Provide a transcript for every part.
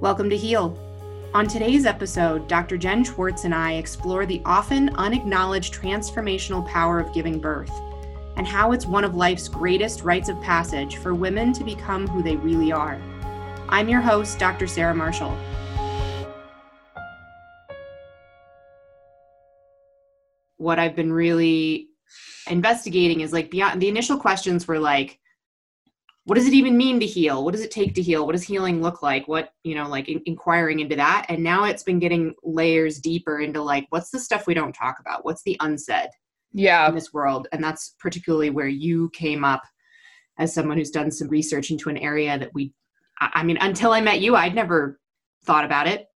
Welcome to Heal. On today's episode, Dr. Jen Schwartz and I explore the often unacknowledged transformational power of giving birth and how it's one of life's greatest rites of passage for women to become who they really are. I'm your host, Dr. Sarah Marshall. What I've been really investigating is like beyond the initial questions were like, what does it even mean to heal? What does it take to heal? What does healing look like? What you know like in- inquiring into that? And now it's been getting layers deeper into like what's the stuff we don't talk about? What's the unsaid yeah. in this world? And that's particularly where you came up as someone who's done some research into an area that we i, I mean until i met you i'd never thought about it.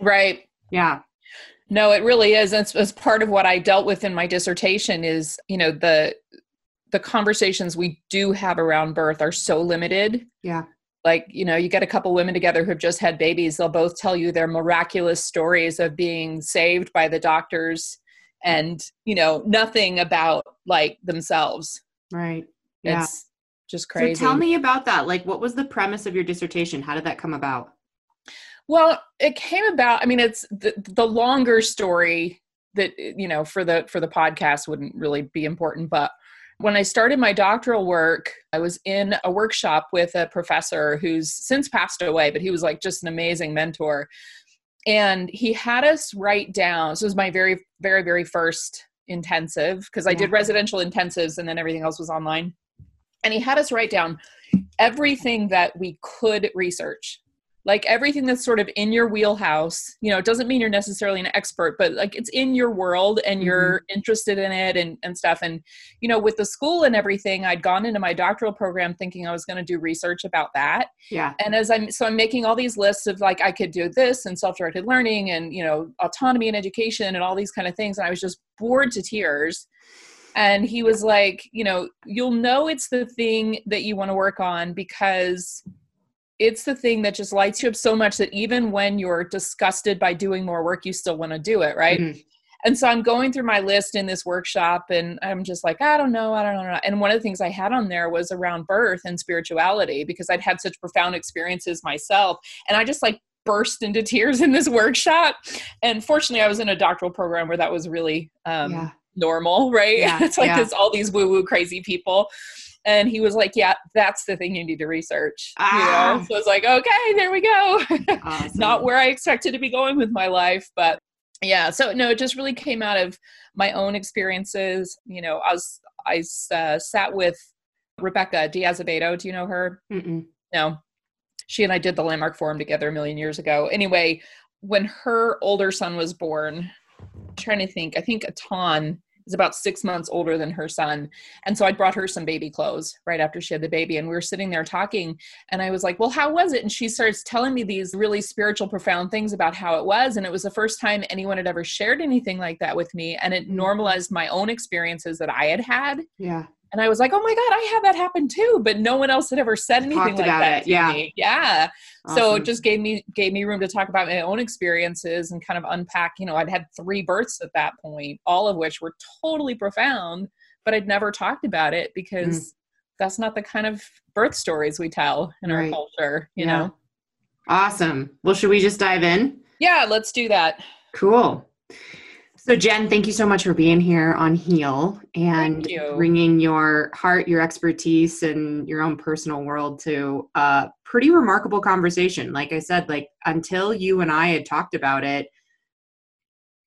Right. Yeah. No it really is. It's, it's part of what i dealt with in my dissertation is you know the the conversations we do have around birth are so limited. Yeah. Like, you know, you get a couple women together who've just had babies, they'll both tell you their miraculous stories of being saved by the doctors and, you know, nothing about like themselves. Right. Yeah. It's just crazy. So tell me about that. Like, what was the premise of your dissertation? How did that come about? Well, it came about, I mean, it's the, the longer story that, you know, for the, for the podcast wouldn't really be important, but when I started my doctoral work, I was in a workshop with a professor who's since passed away, but he was like just an amazing mentor. And he had us write down, this was my very, very, very first intensive, because I did residential intensives and then everything else was online. And he had us write down everything that we could research like everything that's sort of in your wheelhouse you know it doesn't mean you're necessarily an expert but like it's in your world and you're mm-hmm. interested in it and, and stuff. And you know with the school and everything i'd gone into my doctoral program thinking i was going to do research about that. Yeah. And as i'm so i'm making all these lists of like i could do this and self-directed learning and you know autonomy and education and all these kind of things. And i was just bored to tears. And he was like you know you'll know it's the thing that you want to work on because it's the thing that just lights you up so much that even when you're disgusted by doing more work, you still want to do it, right? Mm-hmm. And so I'm going through my list in this workshop and I'm just like, I don't know, I don't know. And one of the things I had on there was around birth and spirituality because I'd had such profound experiences myself. And I just like burst into tears in this workshop. And fortunately, I was in a doctoral program where that was really um, yeah. normal, right? Yeah, it's like yeah. it's all these woo woo crazy people and he was like yeah that's the thing you need to research ah. you know ah. so i was like okay there we go awesome. not where i expected to be going with my life but yeah so no it just really came out of my own experiences you know i was i uh, sat with rebecca diaz-azevedo do you know her Mm-mm. no she and i did the landmark forum together a million years ago anyway when her older son was born I'm trying to think i think Atan is about six months older than her son. And so I brought her some baby clothes right after she had the baby. And we were sitting there talking. And I was like, Well, how was it? And she starts telling me these really spiritual, profound things about how it was. And it was the first time anyone had ever shared anything like that with me. And it mm-hmm. normalized my own experiences that I had had. Yeah and I was like, "Oh my god, I had that happen too!" But no one else had ever said anything Talked like that. It. yeah, me. yeah. Awesome. So it just gave me gave me room to talk about my own experiences and kind of unpack. You know, I'd had three births at that point, all of which were totally profound, but I'd never talked about it because mm. that's not the kind of birth stories we tell in right. our culture. You yeah. know. Awesome. Well, should we just dive in? Yeah, let's do that. Cool. So, Jen, thank you so much for being here on Heal and bringing your heart, your expertise, and your own personal world to a pretty remarkable conversation. Like I said, like until you and I had talked about it,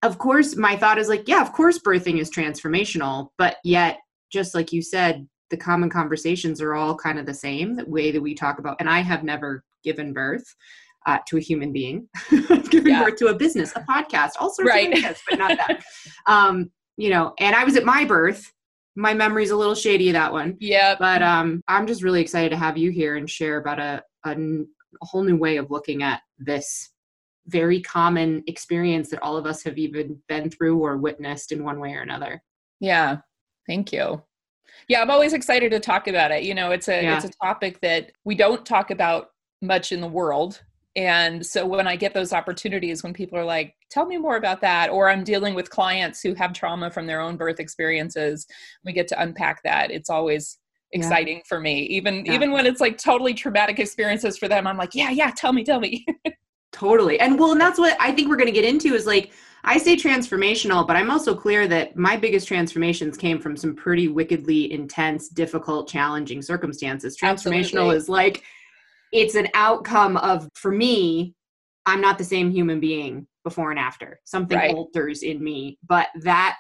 of course, my thought is like, yeah, of course, birthing is transformational, but yet, just like you said, the common conversations are all kind of the same, the way that we talk about. And I have never given birth uh, to a human being, giving yeah. birth to a business, a podcast, all sorts right. of ideas, but not that. um, you know, and I was at my birth. My memory's a little shady of that one. Yeah. But um, I'm just really excited to have you here and share about a, a, a whole new way of looking at this very common experience that all of us have even been through or witnessed in one way or another. Yeah. Thank you. Yeah, I'm always excited to talk about it. You know, it's a yeah. it's a topic that we don't talk about much in the world and so when I get those opportunities, when people are like, tell me more about that, or I'm dealing with clients who have trauma from their own birth experiences, we get to unpack that. It's always exciting yeah. for me. Even yeah. even when it's like totally traumatic experiences for them, I'm like, yeah, yeah, tell me, tell me. totally. And well, and that's what I think we're going to get into is like I say transformational, but I'm also clear that my biggest transformations came from some pretty wickedly intense, difficult, challenging circumstances. Transformational Absolutely. is like it's an outcome of for me, I'm not the same human being before and after. Something right. alters in me, but that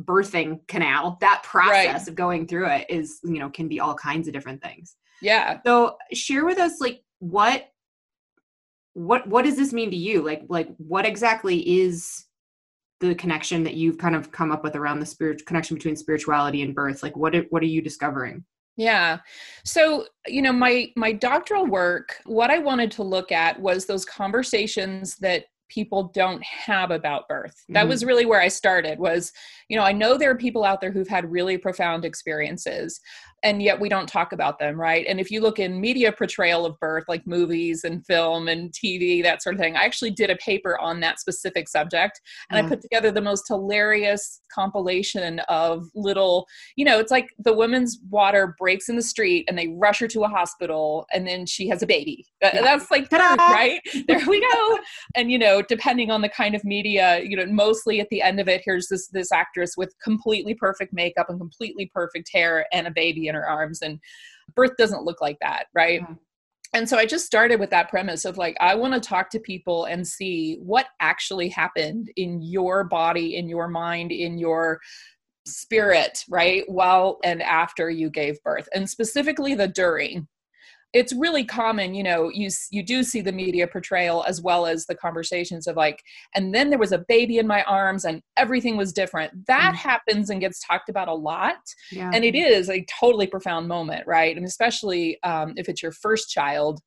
birthing canal, that process right. of going through it is, you know, can be all kinds of different things. Yeah. So share with us like what what what does this mean to you? Like like what exactly is the connection that you've kind of come up with around the spirit connection between spirituality and birth? Like what what are you discovering? Yeah. So, you know, my my doctoral work, what I wanted to look at was those conversations that people don't have about birth. That mm-hmm. was really where I started was, you know, I know there are people out there who've had really profound experiences and yet we don't talk about them, right? And if you look in media portrayal of birth, like movies and film and TV, that sort of thing, I actually did a paper on that specific subject. And I mm. put together the most hilarious compilation of little, you know, it's like the woman's water breaks in the street and they rush her to a hospital and then she has a baby. Yeah. That's like, birth, right? There we go. and, you know, depending on the kind of media, you know, mostly at the end of it, here's this, this actress with completely perfect makeup and completely perfect hair and a baby in her arms and birth doesn't look like that right mm-hmm. and so i just started with that premise of like i want to talk to people and see what actually happened in your body in your mind in your spirit right while and after you gave birth and specifically the during it's really common you know you you do see the media portrayal as well as the conversations of like and then there was a baby in my arms and everything was different. That mm. happens and gets talked about a lot yeah. and it is a totally profound moment right? And especially um, if it's your first child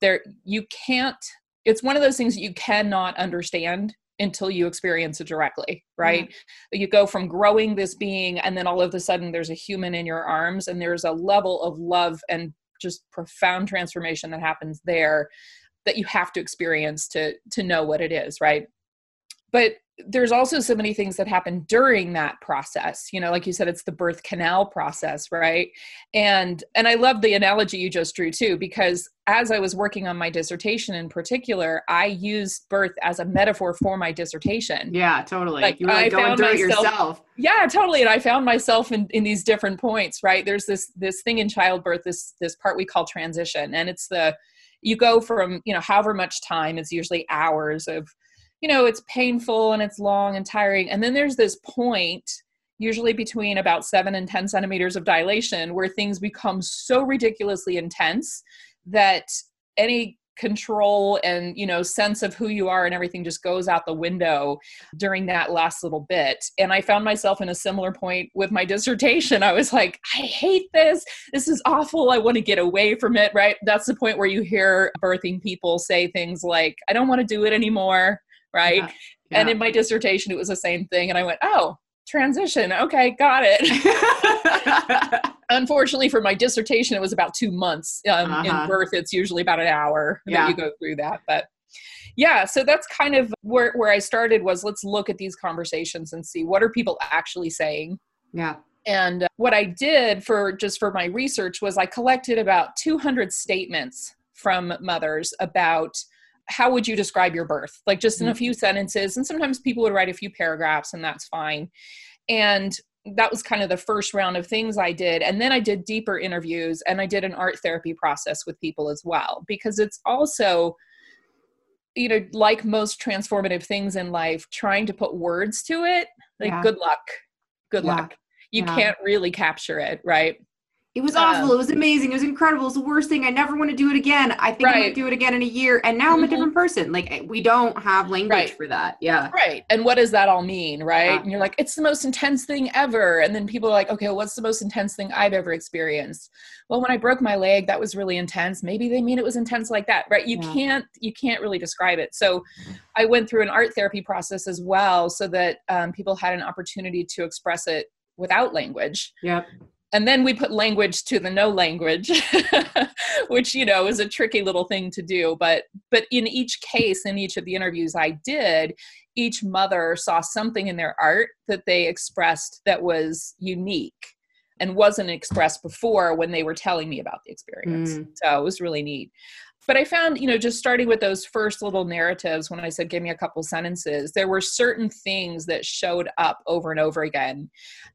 there you can't it's one of those things that you cannot understand until you experience it directly right? Mm you go from growing this being and then all of a sudden there's a human in your arms and there's a level of love and just profound transformation that happens there that you have to experience to to know what it is right? But there's also so many things that happen during that process you know like you said it's the birth canal process right? And and i love the analogy you just drew too because as i was working on my dissertation in particular i used birth as a metaphor for my dissertation. Yeah totally. Like you were like going through myself, it yourself. Yeah totally and i found myself in in these different points right? There's this this thing in childbirth this this part we call transition and it's the you go from you know however much time it's usually hours of you know it's painful and it's long and tiring. And then there's this point usually between about 7 and 10 centimeters of dilation where things become so ridiculously intense that any control and you know sense of who you are and everything just goes out the window during that last little bit. And i found myself in a similar point with my dissertation. I was like i hate this. This is awful. I want to get away from it right? That's the point where you hear birthing people say things like i don't want to do it anymore right? Yeah. Yeah. And in my dissertation, it was the same thing. And I went, oh, transition. Okay, got it. Unfortunately, for my dissertation, it was about two months. Um, uh-huh. In birth, it's usually about an hour yeah. that you go through that. But yeah, so that's kind of where, where I started was let's look at these conversations and see what are people actually saying. Yeah. And uh, what I did for just for my research was I collected about 200 statements from mothers about how would you describe your birth? Like just in a mm. few sentences. And sometimes people would write a few paragraphs, and that's fine. And that was kind of the first round of things I did. And then I did deeper interviews and I did an art therapy process with people as well, because it's also, you know, like most transformative things in life, trying to put words to it, like yeah. good luck, good yeah. luck. You yeah. can't really capture it, right? It was awful. Um, it was amazing. It was incredible. It was the worst thing. I never want to do it again. I think right. I'm going to do it again in a year. And now mm-hmm. I'm a mm-hmm. different person. Like we don't have language right. for that. Yeah. Right. And what does that all mean? Right. Yeah. And you're like, it's the most intense thing ever. And then people are like, okay, well, what's the most intense thing I've ever experienced? Well, when I broke my leg, that was really intense. Maybe they mean it was intense like that. Right. You yeah. can't, you can't really describe it. So I went through an art therapy process as well so that um, people had an opportunity to express it without language. Yeah and then we put language to the no language which you know is a tricky little thing to do but but in each case in each of the interviews i did each mother saw something in their art that they expressed that was unique and wasn't expressed before when they were telling me about the experience mm. so it was really neat but I found, you know, just starting with those first little narratives, when I said, give me a couple sentences, there were certain things that showed up over and over again.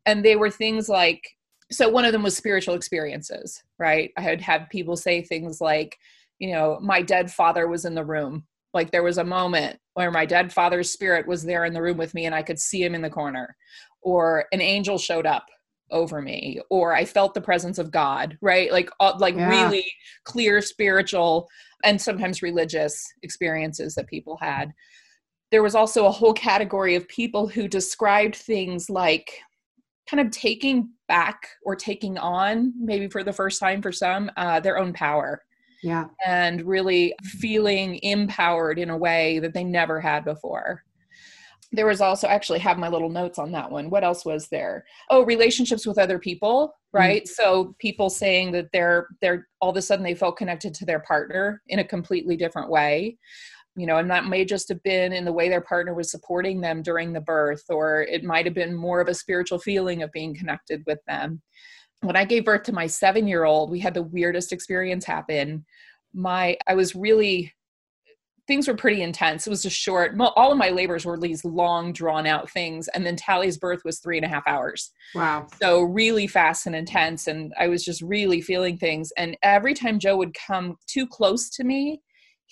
And they were things like, so one of them was spiritual experiences, right? I had had people say things like, you know, my dead father was in the room. Like there was a moment where my dead father's spirit was there in the room with me and I could see him in the corner. Or an angel showed up over me or i felt the presence of god right like uh, like yeah. really clear spiritual and sometimes religious experiences that people had there was also a whole category of people who described things like kind of taking back or taking on maybe for the first time for some uh, their own power. Yeah. And really feeling empowered in a way that they never had before. There was also actually have my little notes on that one. What else was there? Oh relationships with other people mm-hmm. right? Mm-hmm. so people saying that they're they're all of a sudden they felt connected to their partner in a completely different way you know and that may just have been in the way their partner was supporting them during the birth or it might have been more of a spiritual feeling of being connected with them when i gave birth to my 7 year old we had the weirdest experience happen my i was really things were pretty intense. It was just short. All of my labors were these long, drawn out things. And then Tally's birth was three and a half hours. Wow. So really fast and intense. And I was just really feeling things. And every time Joe would come too close to me,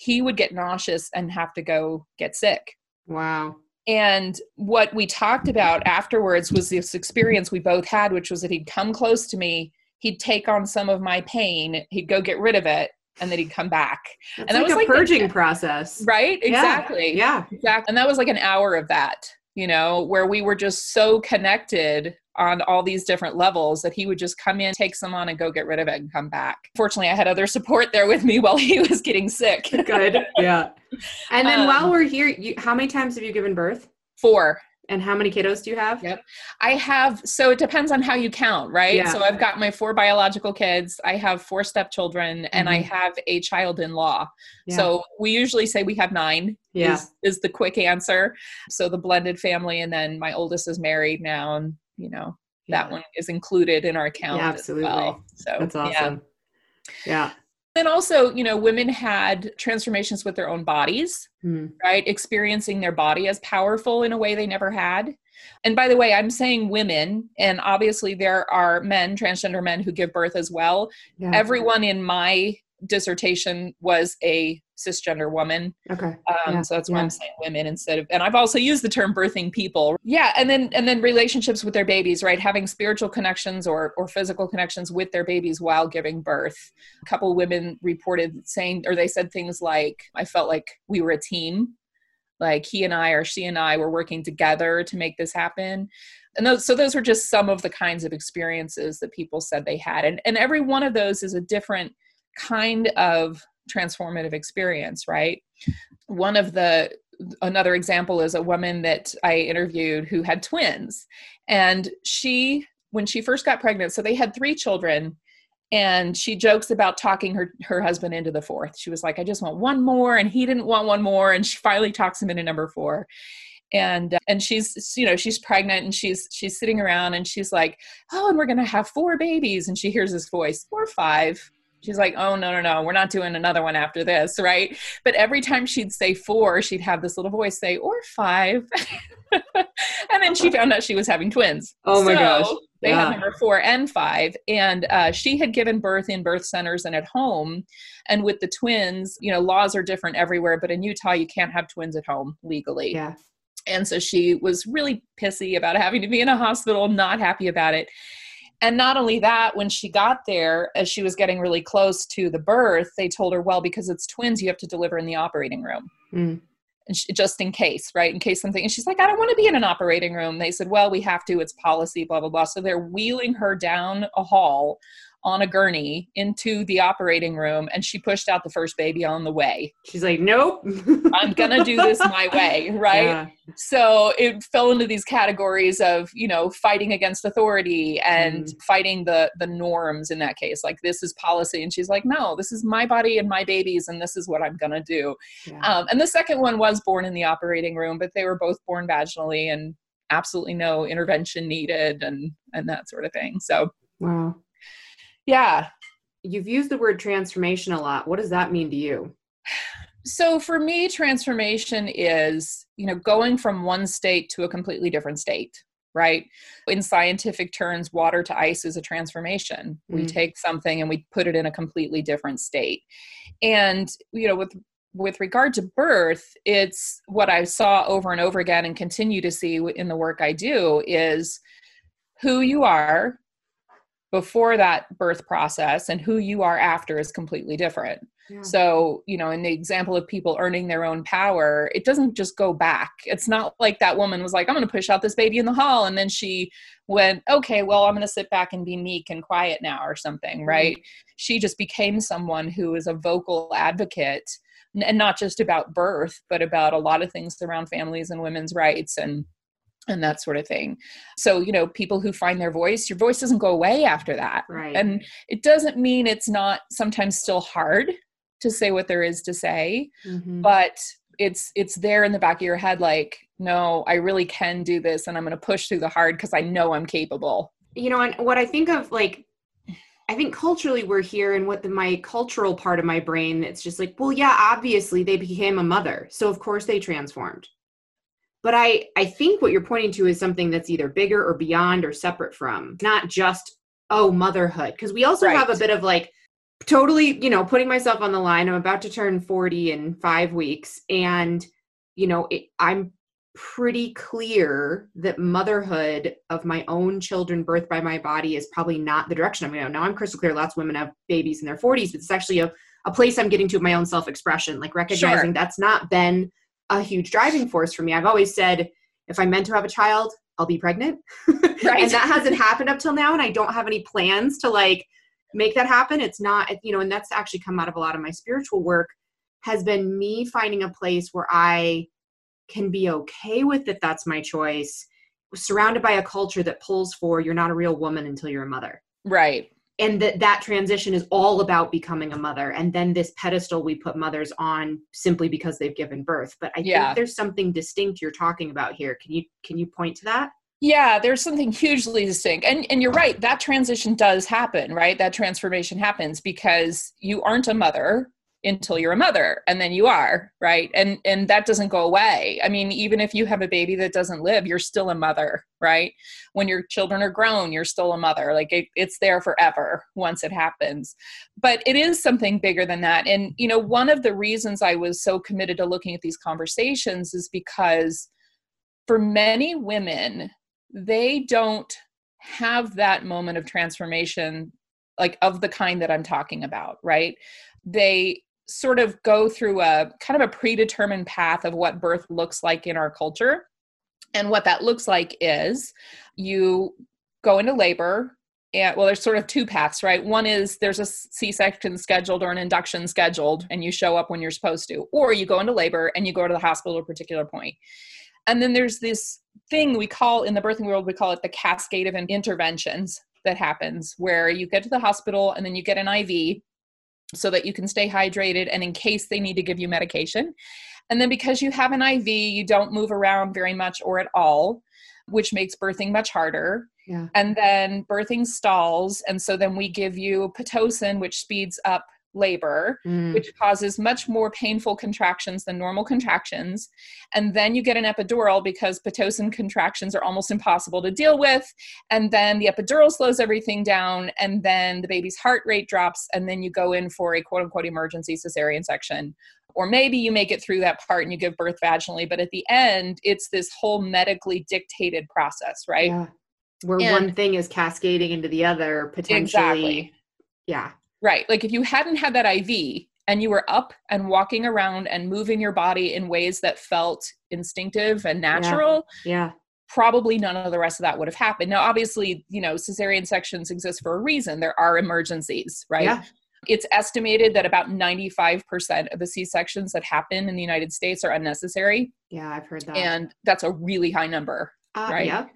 he would get nauseous and have to go get sick. Wow. And what we talked about afterwards was this experience we both had, which was that he'd come close to me, he'd take on some of my pain, he'd go get rid of it, and then he'd come back. That's and that like was a like purging process. Right? Exactly. Yeah. yeah. Exactly. And that was like an hour of that, you know, where we were just so connected on all these different levels that he would just come in, take some on, and go get rid of it and come back. Fortunately, I had other support there with me while he was getting sick. Good. Yeah. And then um, while we're here, you, how many times have you given birth? Four. And how many kiddos do you have? Yep. I have, so it depends on how you count, right? Yeah. So I've got my four biological kids, I have four stepchildren, mm-hmm. and I mm-hmm. have a child in law. Yeah. So we usually say we have nine, yeah. is, is the quick answer. So the blended family, and then my oldest is married now, and, you know, yeah. that one is included in our account yeah, absolutely. Well. So that's awesome. Yeah. yeah. Then also, you know, women had transformations with their own bodies, mm. right? Experiencing their body as powerful in a way they never had. And by the way, I'm saying women, and obviously there are men, transgender men, who give birth as well. Yeah. Everyone in my dissertation was a cisgender woman. Okay. Um, yeah. So that's why yeah. I'm saying women instead of, and I've also used the term birthing people. Yeah. And then, and then relationships with their babies, right? Having spiritual connections or, or physical connections with their babies while giving birth. A couple women reported saying, or they said things like, I felt like we were a team. Like he and I or she and I were working together to make this happen. And those, so those were just some of the kinds of experiences that people said they had. And, and every one of those is a different kind of transformative experience, right? One of the another example is a woman that I interviewed who had twins. And she, when she first got pregnant, so they had three children, and she jokes about talking her, her husband into the fourth. She was like, I just want one more, and he didn't want one more. And she finally talks him into number four. And uh, and she's you know she's pregnant and she's she's sitting around and she's like oh and we're gonna have four babies and she hears this voice four five She's like, oh, no, no, no, we're not doing another one after this, right? But every time she'd say four, she'd have this little voice say, or five. and then she found out she was having twins. Oh my so gosh. They yeah. had number four and five. And uh, she had given birth in birth centers and at home. And with the twins, you know, laws are different everywhere, but in Utah, you can't have twins at home legally. Yeah. And so she was really pissy about having to be in a hospital, not happy about it. And not only that, when she got there, as she was getting really close to the birth, they told her, well, because it's twins, you have to deliver in the operating room. Mm. And she, just in case, right? In case something. And she's like, I don't want to be in an operating room. They said, well, we have to. It's policy, blah, blah, blah. So they're wheeling her down a hall on a gurney into the operating room and she pushed out the first baby on the way. She's like, nope. I'm going to do this my way, right? Yeah. So it fell into these categories of, you know, fighting against authority and mm. fighting the the norms in that case. Like this is policy and she's like, no, this is my body and my babies and this is what I'm going to do. Yeah. Um, and the second one was born in the operating room, but they were both born vaginally and absolutely no intervention needed and and that sort of thing. So Wow yeah you've used the word transformation a lot. What does that mean to you? So for me, transformation is, you know, going from one state to a completely different state, right? In scientific terms, water to ice is a transformation. Mm. We take something and we put it in a completely different state. And, you know, with with regard to birth, it's what I saw over and over again and continue to see in the work I do is who you are before that birth process and who you are after is completely different. Yeah. So, you know, in the example of people earning their own power, it doesn't just go back. It's not like that woman was like, I'm going to push out this baby in the hall. And then she went, okay, well, I'm going to sit back and be meek and quiet now or something, right? Mm-hmm. She just became someone who is a vocal advocate and not just about birth, but about a lot of things around families and women's rights and and that sort of thing. So, you know, people who find their voice, your voice doesn't go away after that. Right. And it doesn't mean it's not sometimes still hard to say what there is to say, mm-hmm. but it's it's there in the back of your head like, no, I really can do this and I'm going to push through the hard because I know I'm capable. You know, and what I think of like I think culturally we're here and what the, my cultural part of my brain it's just like, well, yeah, obviously they became a mother. So of course they transformed. But I I think what you're pointing to is something that's either bigger or beyond or separate from, not just oh, motherhood. Because we also right. have a bit of like totally, you know, putting myself on the line. I'm about to turn 40 in 5 weeks and you know, it, I'm pretty clear that motherhood of my own children birthed by my body is probably not the direction I'm going. to Now I'm crystal clear. Lots of women have babies in their 40s, but it's actually a, a place I'm getting to my own self-expression, like recognizing sure. that's not been a huge driving force for me. I've always said, if I'm meant to have a child, I'll be pregnant. Right. and that hasn't happened up till now. And I don't have any plans to like make that happen. It's not, you know, and that's actually come out of a lot of my spiritual work has been me finding a place where I can be okay with that that's my choice surrounded by a culture that pulls for you're not a real woman until you're a mother right and that that transition is all about becoming a mother. And then this pedestal we put mothers on simply because they've given birth. But i yeah. think there's something distinct you're talking about here. Can you can you point to that? Yeah there's something hugely distinct. And and you're right that transition does happen right? That transformation happens because you aren't a mother until you're a mother and then you are right? And and that doesn't go away. I mean even if you have a baby that doesn't live you're still a mother right? When your children are grown you're still a mother. Like it, it's there forever once it happens. But it is something bigger than that. And you know one of the reasons i was so committed to looking at these conversations is because for many women they don't have that moment of transformation like of the kind that i'm talking about right? They sort of go through a kind of a predetermined path of what birth looks like in our culture. And what that looks like is you go into labor and well there's sort of two paths right one is there's a c-section scheduled or an induction scheduled and you show up when you're supposed to or you go into labor and you go to the hospital at a particular point and then there's this thing we call in the birthing world we call it the cascade of interventions that happens where you get to the hospital and then you get an iv so that you can stay hydrated and in case they need to give you medication. And then because you have an IV, you don't move around very much or at all, which makes birthing much harder. Yeah. And then birthing stalls. And so then we give you Pitocin, which speeds up labor, mm. which causes much more painful contractions than normal contractions. And then you get an epidural because Pitocin contractions are almost impossible to deal with. And then the epidural slows everything down. And then the baby's heart rate drops. And then you go in for a quote unquote emergency cesarean section. Or maybe you make it through that part and you give birth vaginally. But at the end, it's this whole medically dictated process, right? Yeah. Where and one thing is cascading into the other potentially. Exactly. Yeah Right. Like if you hadn't had that IV and you were up and walking around and moving your body in ways that felt instinctive and natural. Yeah. yeah. Probably none of the rest of that would have happened. Now, obviously, you know, cesarean sections exist for a reason. There are emergencies, right? Yeah. It's estimated that about 95% of the C sections that happen in the United States are unnecessary. Yeah, I've heard that. And that's a really high number, uh, right? Yeah.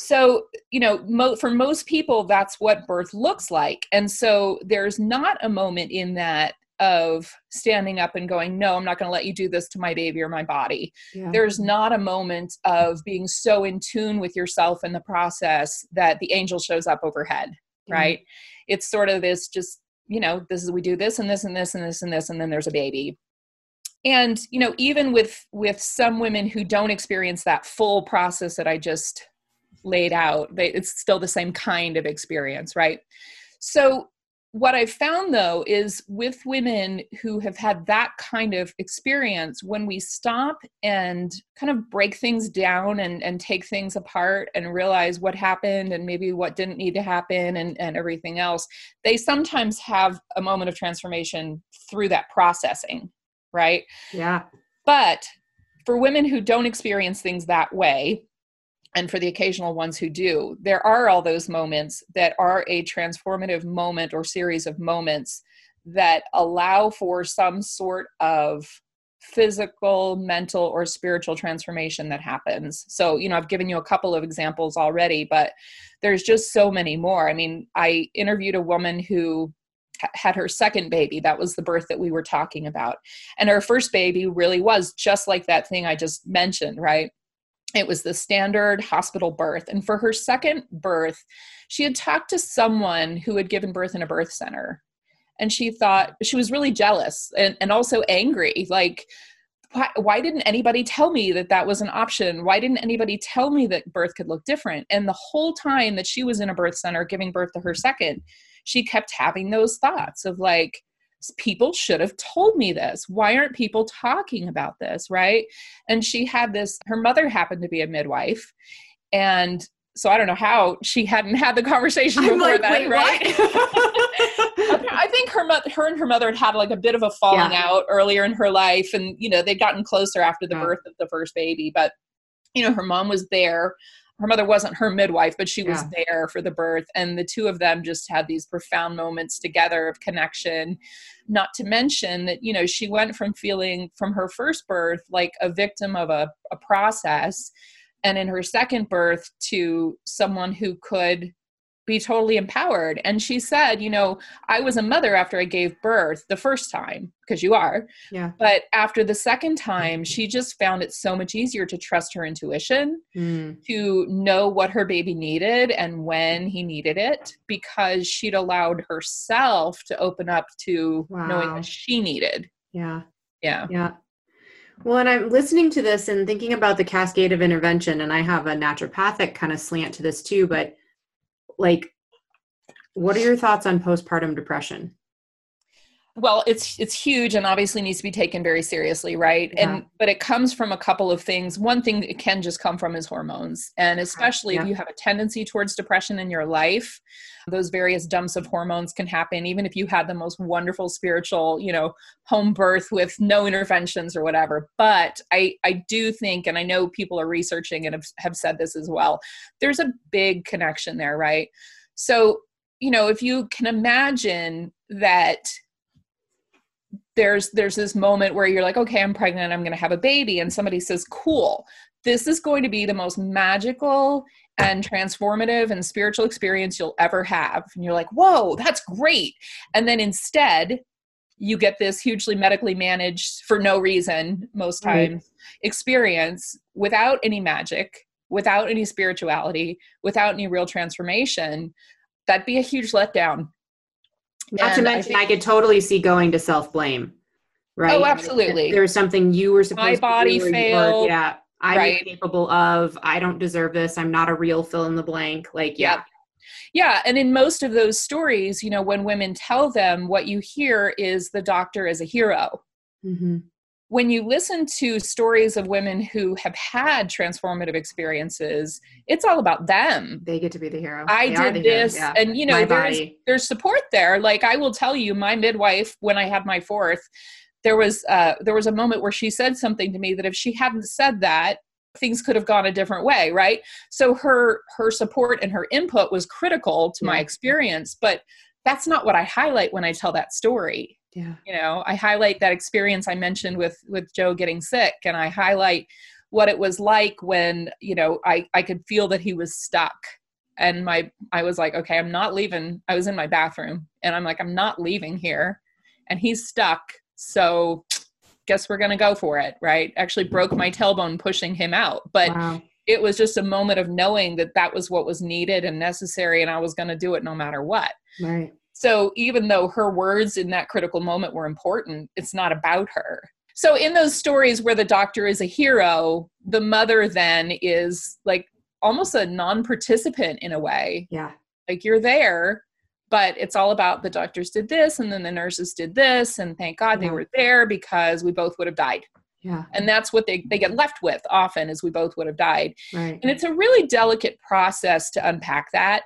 So, you know, mo- for most people, that's what birth looks like. And so there's not a moment in that of standing up and going, No, I'm not going to let you do this to my baby or my body. Yeah. There's not a moment of being so in tune with yourself in the process that the angel shows up overhead, right? It's sort of this just you know this is we do this and this and this and this and this and then there's a baby and you know even with with some women who don't experience that full process that i just laid out they, it's still the same kind of experience right so what I've found though is with women who have had that kind of experience, when we stop and kind of break things down and, and take things apart and realize what happened and maybe what didn't need to happen and, and everything else, they sometimes have a moment of transformation through that processing, right? Yeah. But for women who don't experience things that way, and for the occasional ones who do, there are all those moments that are a transformative moment or series of moments that allow for some sort of physical, mental, or spiritual transformation that happens. So, you know, I've given you a couple of examples already, but there's just so many more. I mean, I interviewed a woman who had her second baby that was the birth that we were talking about and her first baby really was just like that thing i just mentioned right it was the standard hospital birth. And for her second birth, she had talked to someone who had given birth in a birth center. And she thought she was really jealous and, and also angry. Like, why, why didn't anybody tell me that that was an option? Why didn't anybody tell me that birth could look different? And the whole time that she was in a birth center giving birth to her second, she kept having those thoughts of like, people should have told me this. Why aren't people talking about this? Right. And she had this, her mother happened to be a midwife. And so I don't know how she hadn't had the conversation before like, that, right? I think her mother, her and her mother had had like a bit of a falling yeah. out earlier in her life, and you know they'd gotten closer after the yeah. birth of the first baby. But you know her mom was there her mother wasn't her midwife, but she was there for the birth. And the two of them just had these profound moments together of connection. Not to mention that, you know, she went from feeling from her first birth like a victim of a, a process, and in her second birth to someone who could be totally empowered. And she said, you know, I was a mother after I gave birth the first time, because you are. Yeah. But after the second time, she just found it so much easier to trust her intuition, mm. to know what her baby needed and when he needed it, because she'd allowed herself to open up to wow. knowing what she needed. Yeah. Yeah. Yeah. Well, and I'm listening to this and thinking about the cascade of intervention, and I have a naturopathic kind of slant to this too, but like what are your thoughts on postpartum depression well it's it's huge and obviously needs to be taken very seriously right? Yeah. and but it comes from a couple of things. One thing it can just come from is hormones. And uh-huh. especially yeah. if you have a tendency towards depression in your life those various dumps of hormones can happen. Even if you had the most wonderful spiritual you know home birth with no interventions or whatever. But i i do think and i know people are researching and have, have said this as well there's a big connection there right? So you know if you can imagine that there's there's this moment where you're like okay i'm pregnant i'm going to have a baby and somebody says cool this is going to be the most magical and transformative and spiritual experience you'll ever have. And you're like whoa that's great. And then instead you get this hugely medically managed for no reason most times experience without any magic without any spirituality without any real transformation that'd be a huge letdown not and to mention, I, think, I, could totally see going to self blame. Right. Oh, absolutely. There's something you were supposed My body to failed. yeah. I'm right. capable of. I don't deserve this. I'm not a real fill in the blank. Like, yeah. Yep. Yeah. And in most of those stories, you know, when women tell them, what you hear is the doctor is a hero. Mm-hmm when you listen to stories of women who have had transformative experiences, it's all about them. They get to be the hero. I they did this, yeah. and you know, there's there's support there. Like I will tell you, my midwife, when I had my fourth, there was uh, there was a moment where she said something to me that if she hadn't said that, things could have gone a different way, right? So her her support and her input was critical to yeah. my experience, but that's not what I highlight when I tell that story yeah. You know i highlight that experience i mentioned with with joe getting sick and i highlight what it was like when you know i i could feel that he was stuck. And my i was like okay i'm not leaving i was in my bathroom and i'm like i'm not leaving here and he's stuck so guess we're going to go for it right? Actually broke my tailbone pushing him out but wow. it was just a moment of knowing that that was what was needed and necessary and i was going to do it no matter what. Right So even though her words in that critical moment were important, it's not about her. So in those stories where the doctor is a hero, the mother then is like almost a non-participant in a way. Yeah. Like you're there, but it's all about the doctors did this and then the nurses did this and thank God yeah. they were there because we both would have died. Yeah. And that's what they, they get left with often is we both would have died. Right. And it's a really delicate process to unpack that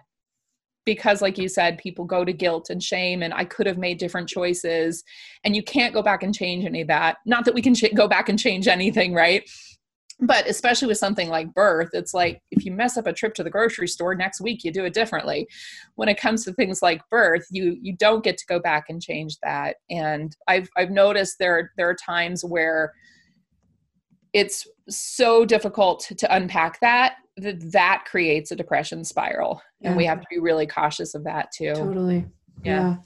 because like you said people go to guilt and shame and i could have made different choices. And you can't go back and change any of that. Not that we can go back and change anything right? But especially with something like birth it's like if you mess up a trip to the grocery store next week you do it differently. When it comes to things like birth you you don't get to go back and change that. And i've i've noticed there there are times where it's so difficult to unpack that that that creates a depression spiral and we have to be really cautious of that too totally yeah. yeah.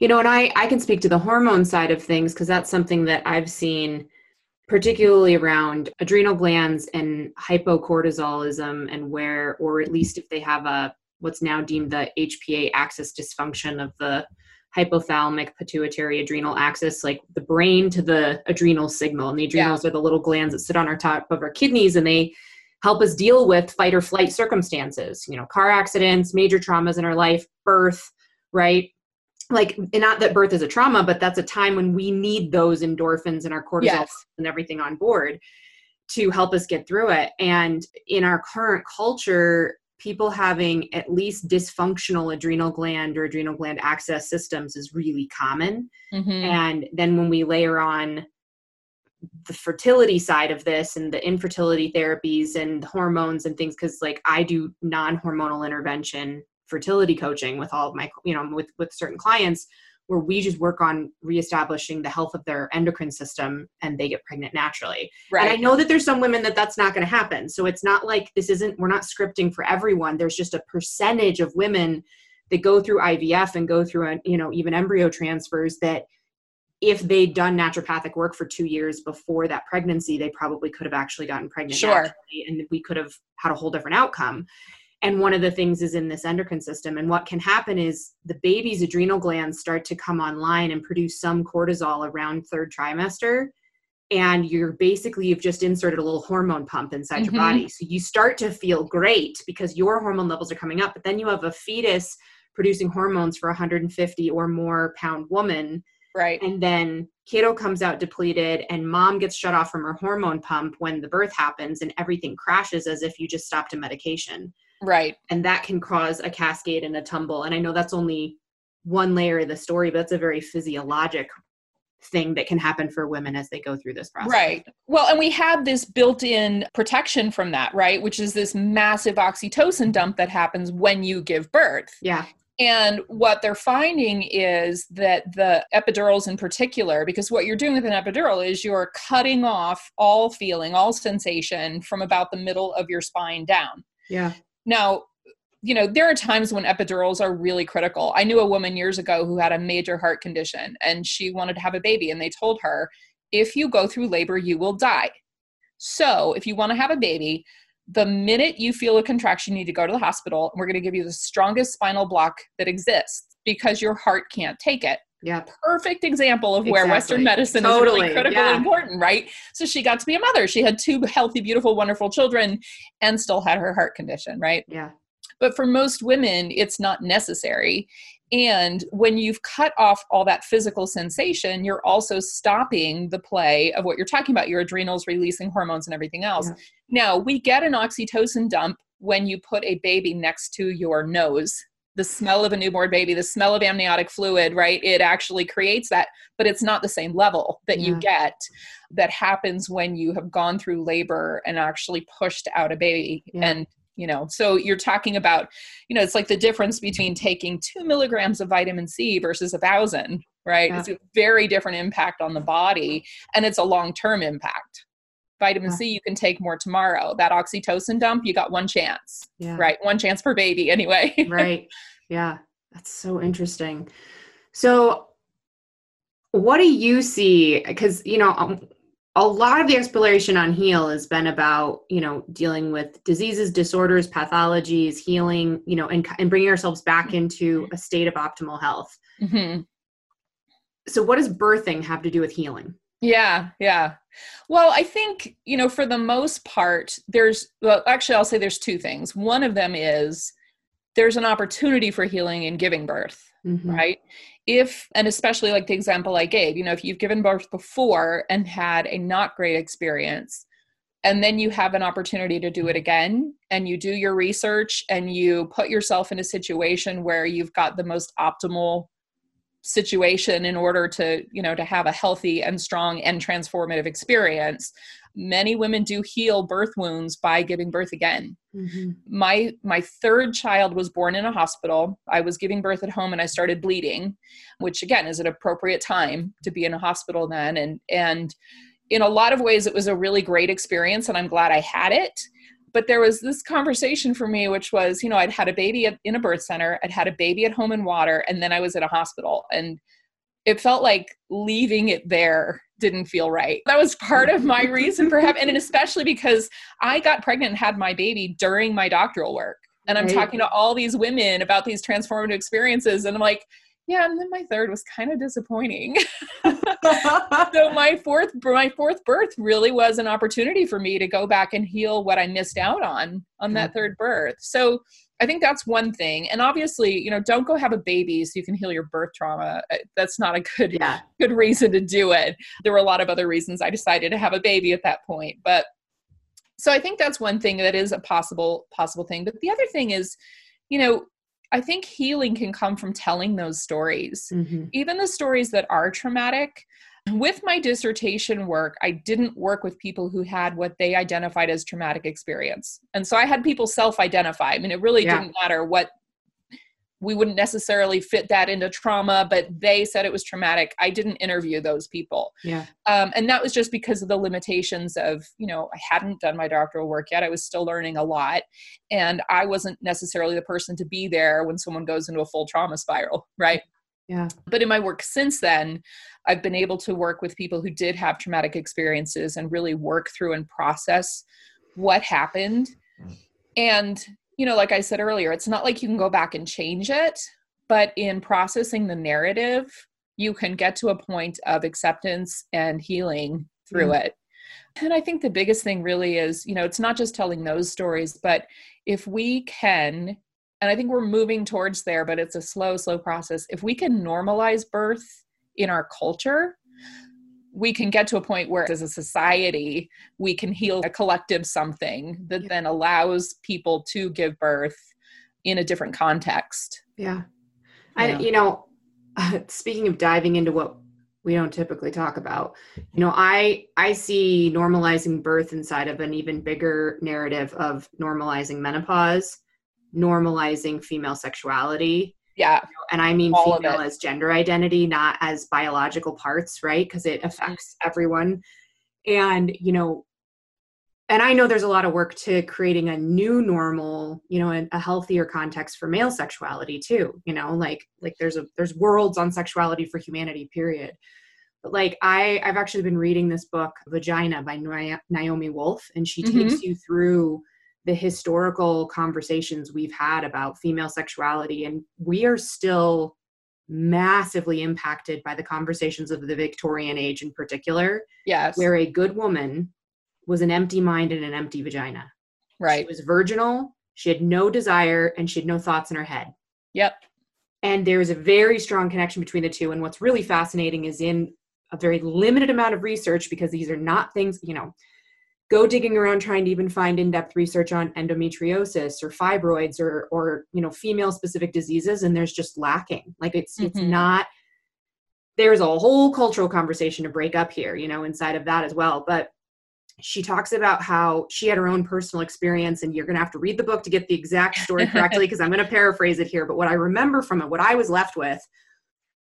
you know and i i can speak to the hormone side of things because that's something that i've seen particularly around adrenal glands and hypocortisolism and where or at least if they have a what's now deemed the hpa axis dysfunction of the hypothalamic pituitary adrenal axis like the brain to the adrenal signal and the adrenals yeah. are the little glands that sit on our top of our kidneys and they help us deal with fight or flight circumstances, you know, car accidents, major traumas in our life, birth, right? Like, not that birth is a trauma, but that's a time when we need those endorphins and our cortisol yes. and everything on board to help us get through it. And in our current culture, people having at least dysfunctional adrenal gland or adrenal gland axis systems is really common. Mm-hmm. And then when we layer on the fertility side of this and the infertility therapies and hormones and things because like i do non-hormonal intervention fertility coaching with all of my you know with with certain clients where we just work on reestablishing the health of their endocrine system and they get pregnant naturally right. and i know that there's some women that that's not going to happen so it's not like this isn't we're not scripting for everyone there's just a percentage of women that go through ivf and go through a, you know even embryo transfers that if they'd done naturopathic work for two years before that pregnancy, they probably could have actually gotten pregnant. Sure. And we could have had a whole different outcome. And one of the things is in this endocrine system. And what can happen is the baby's adrenal glands start to come online and produce some cortisol around third trimester. And you're basically, you've just inserted a little hormone pump inside mm-hmm. your body. So you start to feel great because your hormone levels are coming up. But then you have a fetus producing hormones for 150 or more pound woman Right. And then kiddo comes out depleted and mom gets shut off from her hormone pump when the birth happens and everything crashes as if you just stopped a medication. Right. And that can cause a cascade and a tumble. And I know that's only one layer of the story, but it's a very physiologic thing that can happen for women as they go through this process. Right. Well, and we have this built in protection from that, right? Which is this massive oxytocin dump that happens when you give birth. Yeah. And what they're finding is that the epidurals in particular, because what you're doing with an epidural is you're cutting off all feeling, all sensation from about the middle of your spine down. Yeah. Now, you know, there are times when epidurals are really critical. I knew a woman years ago who had a major heart condition and she wanted to have a baby, and they told her, if you go through labor, you will die. So, if you want to have a baby, the minute you feel a contraction, you need to go to the hospital. And we're going to give you the strongest spinal block that exists because your heart can't take it. Yeah. Perfect example of where exactly. Western medicine totally. is really critical yeah. and important, right? So she got to be a mother. She had two healthy, beautiful, wonderful children and still had her heart condition, right? Yeah. But for most women, it's not necessary. And when you've cut off all that physical sensation, you're also stopping the play of what you're talking about your adrenals releasing hormones and everything else. Yeah. Now, we get an oxytocin dump when you put a baby next to your nose. The smell of a newborn baby, the smell of amniotic fluid, right? It actually creates that, but it's not the same level that yeah. you get that happens when you have gone through labor and actually pushed out a baby. Yeah. And you know so you're talking about you know it's like the difference between taking two milligrams of vitamin c versus a thousand right yeah. it's a very different impact on the body and it's a long-term impact vitamin yeah. c you can take more tomorrow. That oxytocin dump you got one chance yeah. right? One chance per baby anyway. Right. Yeah. That's so interesting. So what do you see? Because you know um, a lot of the exploration on heal has been about you know dealing with diseases disorders pathologies healing you know and, and bringing ourselves back into a state of optimal health. Mm-hmm. so what does birthing have to do with healing yeah yeah. Well i think you know for the most part there's well actually i'll say there's two things. One of them is there's an opportunity for healing in giving birth mm-hmm. right? If and especially like the example i gave you know if you've given birth before and had a not great experience and then you have an opportunity to do it again and you do your research and you put yourself in a situation where you've got the most optimal situation in order to you know to have a healthy and strong and transformative experience many women do heal birth wounds by giving birth again. Mm-hmm. my my third child was born in a hospital. I was giving birth at home and i started bleeding which again is an appropriate time to be in a hospital then. And and in a lot of ways it was a really great experience and i'm glad i had it but there was this conversation for me which was you know i'd had a baby at, in a birth center i'd had a baby at home in water and then i was at a hospital and it felt like leaving it there didn't feel right. That was part of my reason for having, and especially because I got pregnant and had my baby during my doctoral work. And I'm right. talking to all these women about these transformative experiences. And I'm like, yeah, and then my third was kind of disappointing. so my fourth my fourth birth really was an opportunity for me to go back and heal what I missed out on on that third birth. So I think that's one thing. And obviously, you know, don't go have a baby so you can heal your birth trauma. Uh, that's not a good yeah. good reason to do it. There were a lot of other reasons I decided to have a baby at that point. But so I think that's one thing that is a possible possible thing. But the other thing is, you know, I think healing can come from telling those stories. Mm-hmm. Even the stories that are traumatic, with my dissertation work, I didn't work with people who had what they identified as traumatic experience. And so I had people self identify. I mean, it really yeah. didn't matter what we wouldn't necessarily fit that into trauma, but they said it was traumatic. I didn't interview those people. Yeah. Um, and that was just because of the limitations of, you know, I hadn't done my doctoral work yet. I was still learning a lot. And I wasn't necessarily the person to be there when someone goes into a full trauma spiral, right? Yeah. But in my work since then, I've been able to work with people who did have traumatic experiences and really work through and process what happened. And, you know, like I said earlier, it's not like you can go back and change it, but in processing the narrative, you can get to a point of acceptance and healing through mm. it. And I think the biggest thing really is, you know, it's not just telling those stories, but if we can and I think we're moving towards there, but it's a slow, slow process. If we can normalize birth in our culture, we can get to a point where, as a society, we can heal a collective something that yeah. then allows people to give birth in a different context. Yeah. I, you know, speaking of diving into what we don't typically talk about you know i i see normalizing birth inside of an even bigger narrative of normalizing menopause normalizing female sexuality. Yeah. And I mean All female as gender identity, not as biological parts, right? Because it affects mm-hmm. everyone. And, you know, and I know there's a lot of work to creating a new normal, you know, a, a healthier context for male sexuality too. You know, like like there's a there's worlds on sexuality for humanity, period. But like I I've actually been reading this book, Vagina by Naomi Wolf, and she mm-hmm. takes you through the historical conversations we've had about female sexuality and we are still massively impacted by the conversations of the Victorian age in particular. Yes. Where a good woman was an empty mind and an empty vagina. Right. She was virginal, she had no desire, and she had no thoughts in her head. Yep. And there's a very strong connection between the two. And what's really fascinating is in a very limited amount of research, because these are not things, you know, go digging around trying to even find in-depth research on endometriosis or fibroids or or you know female specific diseases and there's just lacking. Like it's mm-hmm. it's not there's a whole cultural conversation to break up here you know inside of that as well. But she talks about how she had her own personal experience and you're going to have to read the book to get the exact story correctly because i'm going to paraphrase it here. But what i remember from it what i was left with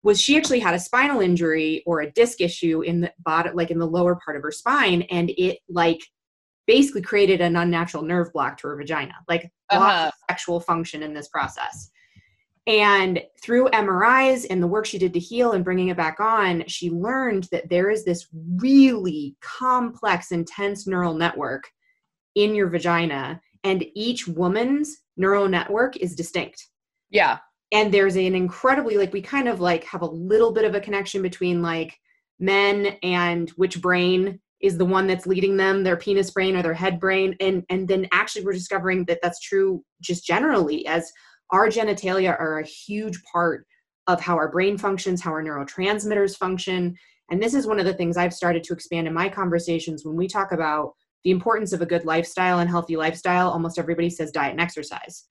was she actually had a spinal injury or a disc issue in the bottom like in the lower part of her spine and it like basically created an unnatural nerve block to her vagina like uh-huh. sexual function in this process And through MRIs and the work she did to heal and bringing it back on, she learned that there is this really complex, intense neural network in your vagina, and each woman's neural network is distinct. Yeah. And there's an incredibly, like, we kind of like have a little bit of a connection between like men and which brain is the one that's leading them their penis brain or their head brain and and then actually we're discovering that that's true just generally as our genitalia are a huge part of how our brain functions, how our neurotransmitters function. And this is one of the things I've started to expand in my conversations when we talk about the importance of a good lifestyle and healthy lifestyle. Almost everybody says diet and exercise.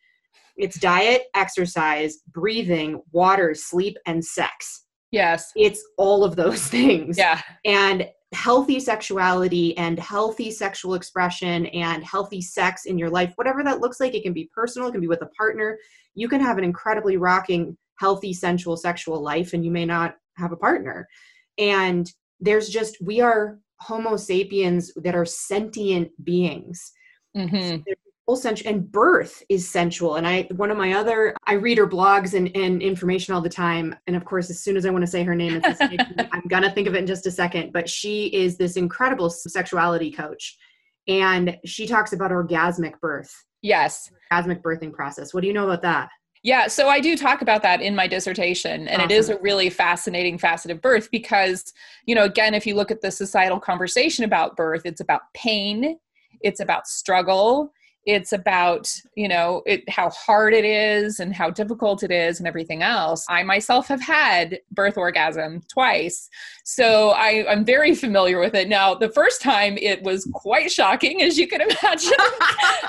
It's diet, exercise, breathing, water, sleep, and sex. Yes. It's all of those things. Yeah. And healthy sexuality and healthy sexual expression and healthy sex in your life, whatever that looks like, it can be personal, it can be with a partner. You can have an incredibly rocking, healthy, sensual, sexual life, and you may not have a partner. And there's just, we are Homo sapiens that are sentient beings. Mm-hmm. So sensual and birth is sensual and i one of my other i read her blogs and, and information all the time and of course as soon as i want to say her name it's i'm gonna think of it in just a second but she is this incredible sexuality coach and she talks about orgasmic birth. Yes. Orgasmic birthing process. What do you know about that? Yeah, so I do talk about that in my dissertation, and awesome. it is a really fascinating facet of birth because, you know, again, if you look at the societal conversation about birth, it's about pain, it's about struggle, it's about you know it, how hard it is and how difficult it is and everything else i myself have had birth orgasm twice. So I, i'm very familiar with it. Now the first time it was quite shocking as you can imagine.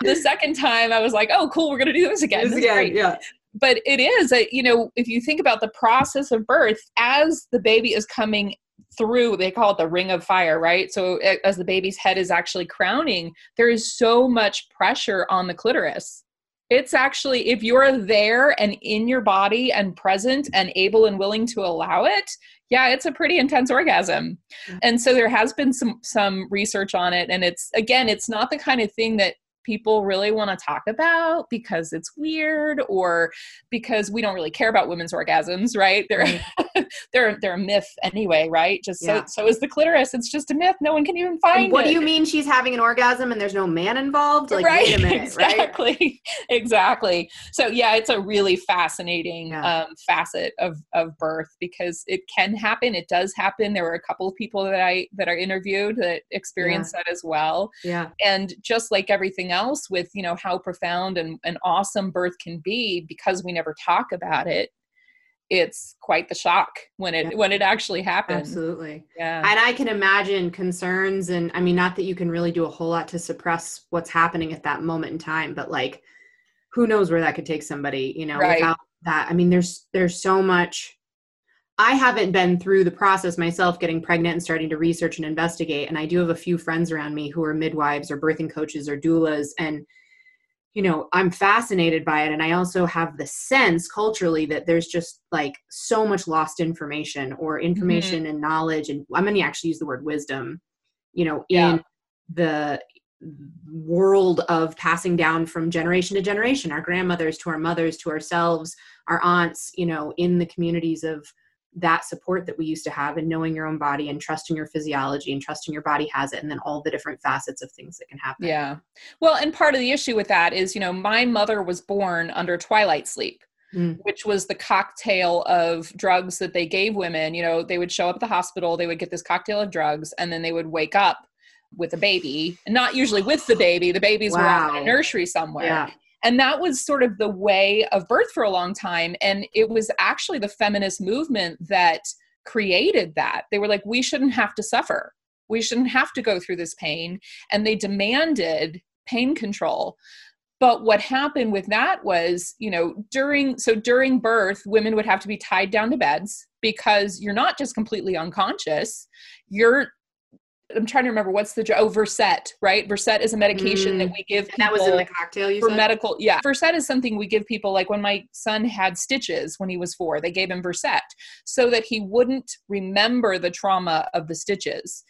The second time i was like oh cool we're going to do this again, this again yeah. But it is a, you know if you think about the process of birth as the baby is coming through they call it the ring of fire right? So as the baby's head is actually crowning there is so much pressure on the clitoris. It's actually if you're there and in your body and present and able and willing to allow it yeah it's a pretty intense orgasm. And so there has been some some research on it and it's again it's not the kind of thing that people really want to talk about because it's weird or because we don't really care about women's orgasms, right? They're right. they're they're a myth anyway, right? Just yeah. so so is the clitoris. It's just a myth. No one can even find and what it. do you mean she's having an orgasm and there's no man involved? Like right. wait a minute, exactly. right? exactly. So yeah, it's a really fascinating yeah. um, facet of of birth because it can happen. It does happen. There were a couple of people that I that I interviewed that experienced yeah. that as well. Yeah. And just like everything else with you know how profound and, and awesome birth can be because we never talk about it it's quite the shock when it yeah. when it actually happens absolutely yeah and i can imagine concerns and i mean not that you can really do a whole lot to suppress what's happening at that moment in time but like who knows where that could take somebody you know right. without that i mean there's there's so much I haven't been through the process myself getting pregnant and starting to research and investigate. And I do have a few friends around me who are midwives or birthing coaches or doulas. And, you know, I'm fascinated by it. And I also have the sense culturally that there's just like so much lost information or information mm-hmm. and knowledge. And I'm going to actually use the word wisdom, you know, yeah. in the world of passing down from generation to generation, our grandmothers to our mothers to ourselves, our aunts, you know, in the communities of, that support that we used to have and knowing your own body and trusting your physiology and trusting your body has it and then all the different facets of things that can happen. Yeah. Well, and part of the issue with that is, you know, my mother was born under twilight sleep. Mm. Which was the cocktail of drugs that they gave women. You know, they would show up at the hospital, they would get this cocktail of drugs, and then they would wake up with a baby, and not usually with the baby. The babies wow. were in a nursery somewhere. Yeah. And that was sort of the way of birth for a long time. And it was actually the feminist movement that created that. They were like, we shouldn't have to suffer. We shouldn't have to go through this pain. And they demanded pain control. But what happened with that was, you know, during so during birth, women would have to be tied down to beds because you're not just completely unconscious, you're I'm trying to remember what's the oh Versed, right? Versed is a medication mm. that we give. And that was in the cocktail. Versed? For medical, yeah. Versed is something we give people. Like when my son had stitches when he was four, they gave him Versed so that he wouldn't remember the trauma of the stitches.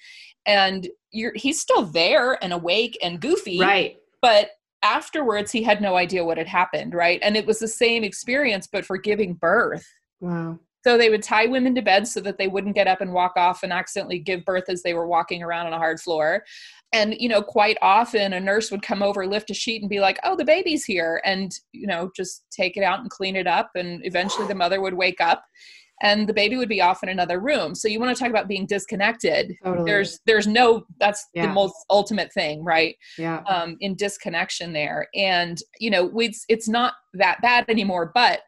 And you're he's still there and awake and goofy, right? But afterwards he had no idea what had happened right and it was the same experience but for giving birth wow so they would tie women to bed so that they wouldn't get up and walk off and accidentally give birth as they were walking around on a hard floor. And, you know, quite often a nurse would come over, lift a sheet and be like, oh, the baby's here. And, you know, just take it out and clean it up. And eventually the mother would wake up and the baby would be off in another room. So you want to talk about being disconnected. Totally. There's there's no that's yeah. the most ultimate thing, right? Yeah. Um, in disconnection there. And you know, we it's not that bad anymore, but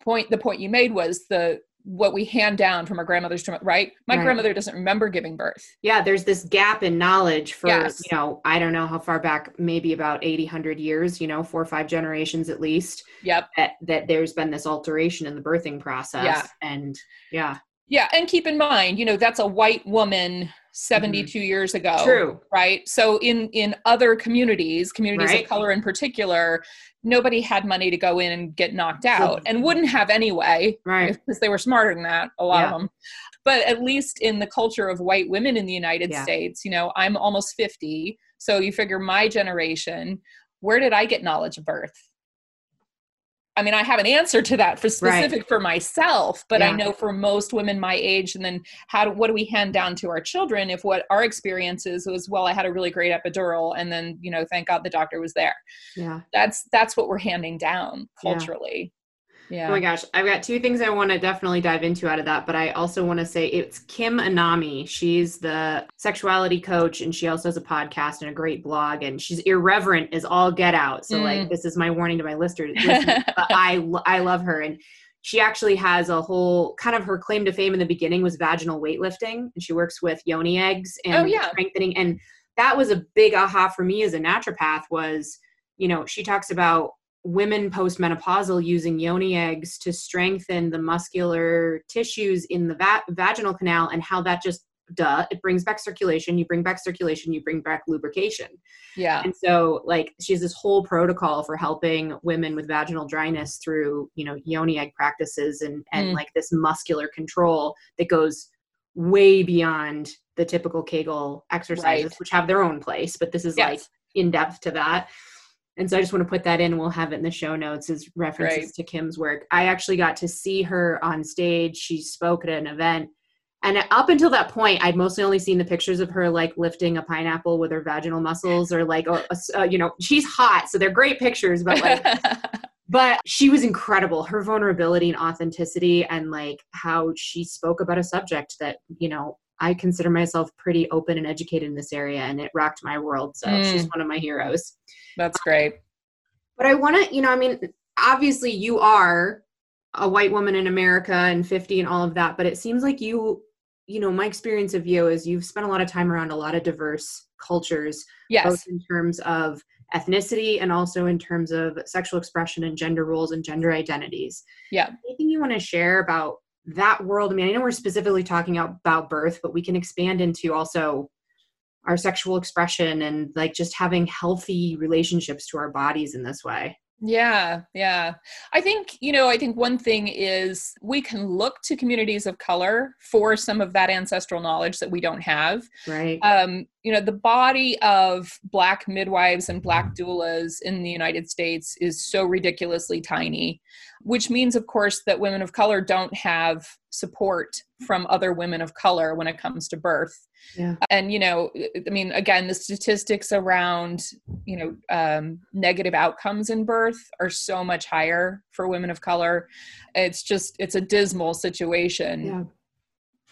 point the point you made was the what we hand down from our grandmothers to right my right. grandmother doesn't remember giving birth yeah there's this gap in knowledge for yes. you know i don't know how far back maybe about 80 100 years you know four or five generations at least yep that, that there's been this alteration in the birthing process yeah. and yeah yeah and keep in mind you know that's a white woman 72 mm-hmm. years ago true right so in in other communities communities right. of color in particular nobody had money to go in and get knocked out and wouldn't have anyway right because they were smarter than that a lot yeah. of them but at least in the culture of white women in the united yeah. states you know i'm almost 50 so you figure my generation where did i get knowledge of birth I mean, I have an answer to that for specific right. for myself, but yeah. I know for most women my age, and then how do, what do we hand down to our children if what our experiences was, well, I had a really great epidural, and then you know, thank God the doctor was there. Yeah, that's that's what we're handing down culturally. Yeah. Oh my gosh. I've got two things I want to definitely dive into out of that, but I also want to say it's Kim Anami. She's the sexuality coach and she also has a podcast and a great blog and she's irreverent as all get out. So mm. like this is my warning to my listeners. but I I love her and she actually has a whole kind of her claim to fame in the beginning was vaginal weightlifting and she works with yoni eggs and oh, yeah. strengthening and that was a big aha for me as a naturopath was you know she talks about women postmenopausal using yoni eggs to strengthen the muscular tissues in the va- vaginal canal and how that just duh it brings back circulation you bring back circulation you bring back lubrication yeah and so like she has this whole protocol for helping women with vaginal dryness through you know yoni egg practices and and mm. like this muscular control that goes way beyond the typical kegel exercises right. which have their own place but this is yes. like in depth to that and so I just want to put that in. We'll have it in the show notes as references right. to Kim's work. I actually got to see her on stage. She spoke at an event. And up until that point, I'd mostly only seen the pictures of her like lifting a pineapple with her vaginal muscles or like, a, a, uh, you know, she's hot. So they're great pictures, but like, but she was incredible. Her vulnerability and authenticity and like how she spoke about a subject that, you know, I consider myself pretty open and educated in this area and it rocked my world. So mm. she's one of my heroes. That's great. But I want to, you know, I mean, obviously you are a white woman in America and 50 and all of that, but it seems like you, you know, my experience of you is you've spent a lot of time around a lot of diverse cultures, yes. both in terms of ethnicity and also in terms of sexual expression and gender roles and gender identities. Yeah. Anything you want to share about that world? I mean, I know we're specifically talking about birth, but we can expand into also our sexual expression and like just having healthy relationships to our bodies in this way. Yeah, yeah. I think, you know, I think one thing is we can look to communities of color for some of that ancestral knowledge that we don't have. Right. Um, you know, the body of Black midwives and Black doulas in the United States is so ridiculously tiny, which means, of course, that women of color don't have support from other women of color when it comes to birth. Yeah. And, you know, I mean, again, the statistics around, you know, um, negative outcomes in birth are so much higher for women of color. It's just, it's a dismal situation. Yeah.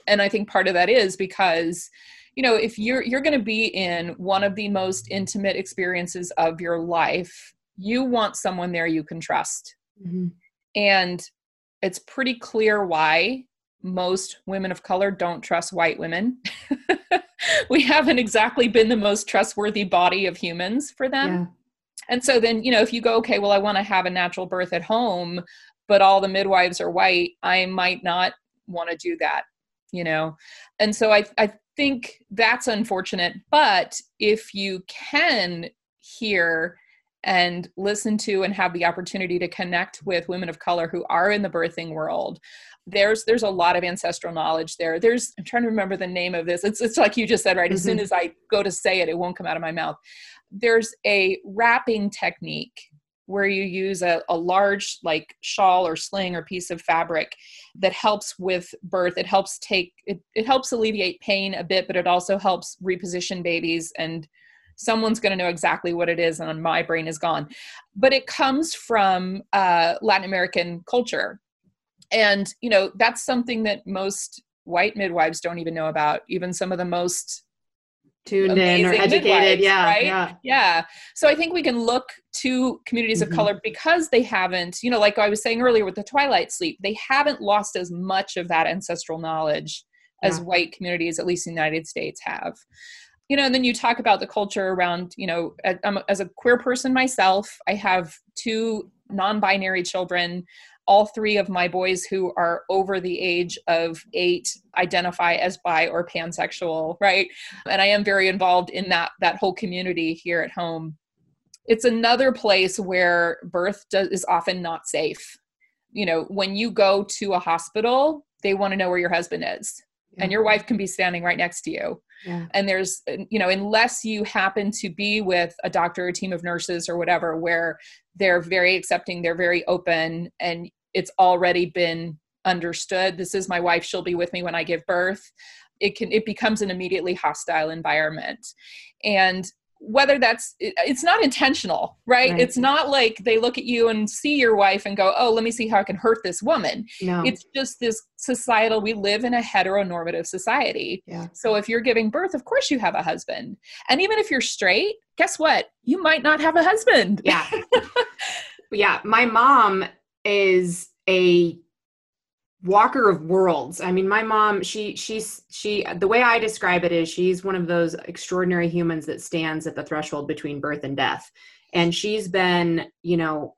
And I think part of that is because, you know, if you're you're going to be in one of the most intimate experiences of your life, you want someone there you can trust. Mm-hmm. And it's pretty clear why most women of color don't trust white women. we haven't exactly been the most trustworthy body of humans for them. Yeah. And so then, you know, if you go, okay, well, I want to have a natural birth at home, but all the midwives are white, I might not want to do that, you know? And so I, I think that's unfortunate. But if you can hear and listen to and have the opportunity to connect with women of color who are in the birthing world. There's there's a lot of ancestral knowledge there. There's i'm trying to remember the name of this. It's, it's like you just said right? Mm-hmm. as soon mm-hmm. as i go to say it it won't come out of my mouth. There's a wrapping technique where you use a, a large like shawl or sling or piece of fabric that helps with birth. It helps take it, it helps alleviate pain a bit but it also helps reposition babies and someone's going to know exactly what it is and my brain is gone but it comes from uh, latin american culture and you know that's something that most white midwives don't even know about even some of the most tuned in or educated yeah right yeah. yeah so i think we can look to communities mm-hmm. of color because they haven't you know like i was saying earlier with the twilight sleep they haven't lost as much of that ancestral knowledge as yeah. white communities at least in the united states have you know and then you talk about the culture around you know as a queer person myself i have two non-binary children. All three of my boys who are over the age of eight identify as bi or pansexual right? And i am very involved in that that whole community here at home. It's another place where birth does, is often not safe. You know when you go to a hospital they want to know where your husband is yeah. and your wife can be standing right next to you yeah. and there's uh, you know unless you happen to be with a doctor or a team of nurses or whatever where they're very accepting they're very open and it's already been understood this is my wife she'll be with me when i give birth it can it becomes an immediately hostile environment and whether that's it's not intentional right? right? it's not like they look at you and see your wife and go oh let me see how i can hurt this woman no. it's just this societal we live in a heteronormative society yeah. so if you're giving birth of course you have a husband and even if you're straight guess what you might not have a husband yeah yeah my mom is a walker of worlds. I mean my mom she she's she the way i describe it is she's one of those extraordinary humans that stands at the threshold between birth and death. And she's been you know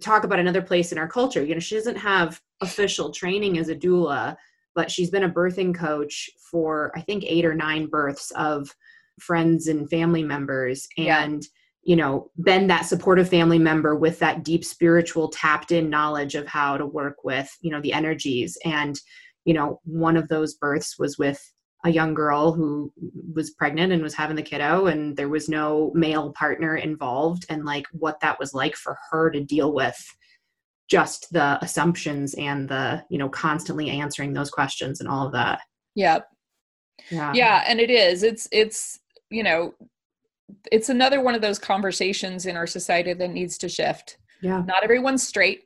talk about another place in our culture. You know she doesn't have official training as a doula but she's been a birthing coach for i think eight or nine births of friends and family members. And yeah you know been that supportive family member with that deep spiritual tapped in knowledge of how to work with you know the energies. And you know one of those births was with a young girl who was pregnant and was having the kiddo and there was no male partner involved. And like what that was like for her to deal with just the assumptions and the you know constantly answering those questions and all of that. Yep. Yeah. Yeah and it is. It's it's you know it's another one of those conversations in our society that needs to shift. Yeah. Not everyone's straight.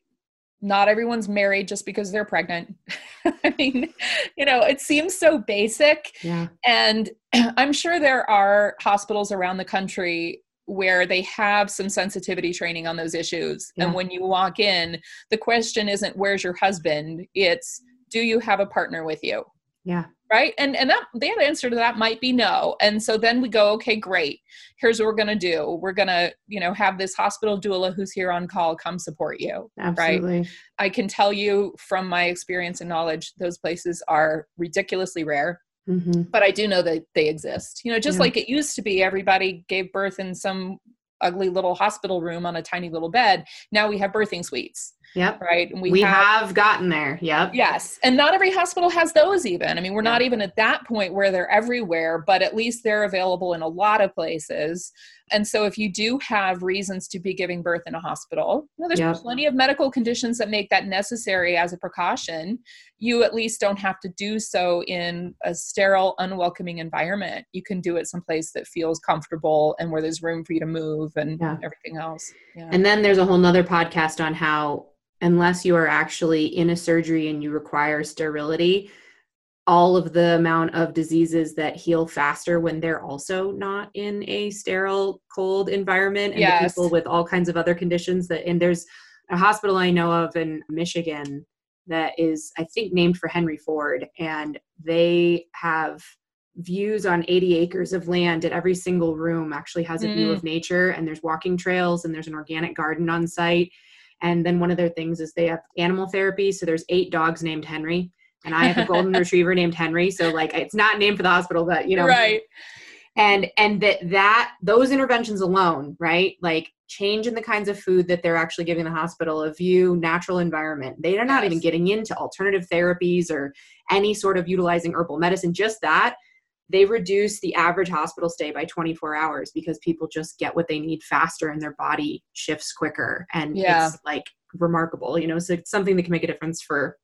Not everyone's married just because they're pregnant. I mean, you know, it seems so basic. Yeah. And I'm sure there are hospitals around the country where they have some sensitivity training on those issues. Yeah. And when you walk in, the question isn't where's your husband? It's do you have a partner with you? Yeah right? And and that the answer to that might be no. And so then we go okay great. Here's what we're going to do. We're going to you know have this hospital doula who's here on call come support you Absolutely. right i can tell you from my experience and knowledge those places are ridiculously rare mm-hmm. but i do know that they exist. You know just yeah. like it used to be everybody gave birth in some ugly little hospital room on a tiny little bed. Now we have birthing suites Yep. Right. And we, we have, have, gotten there. Yep. Yes. And not every hospital has those even. I mean, we're not even at that point where they're everywhere, but at least they're available in a lot of places. And so if you do have reasons to be giving birth in a hospital, you know, there's yep. plenty of medical conditions that make that necessary as a precaution. You at least don't have to do so in a sterile, unwelcoming environment. You can do it someplace that feels comfortable and where there's room for you to move and yeah. everything else. Yeah. And then there's a whole nother podcast on how unless you are actually in a surgery and you require sterility all of the amount of diseases that heal faster when they're also not in a sterile cold environment and yes. people with all kinds of other conditions that and there's a hospital i know of in michigan that is i think named for henry ford and they have views on 80 acres of land and every single room actually has a mm. view of nature and there's walking trails and there's an organic garden on site and then one of their things is they have animal therapy. So there's eight dogs named Henry, and I have a golden retriever named Henry. So like it's not named for the hospital, but you know, right. And and that that those interventions alone, right? Like change in the kinds of food that they're actually giving the hospital, a view natural environment. They are not yes. even getting into alternative therapies or any sort of utilizing herbal medicine. Just that they reduce the average hospital stay by 24 hours because people just get what they need faster and their body shifts quicker. And yeah. it's like remarkable, you know, so it's something that can make a difference for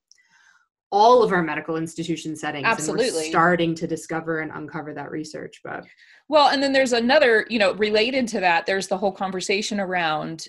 all of our medical institution settings absolutely starting to discover and uncover that research but well and then there's another you know related to that there's the whole conversation around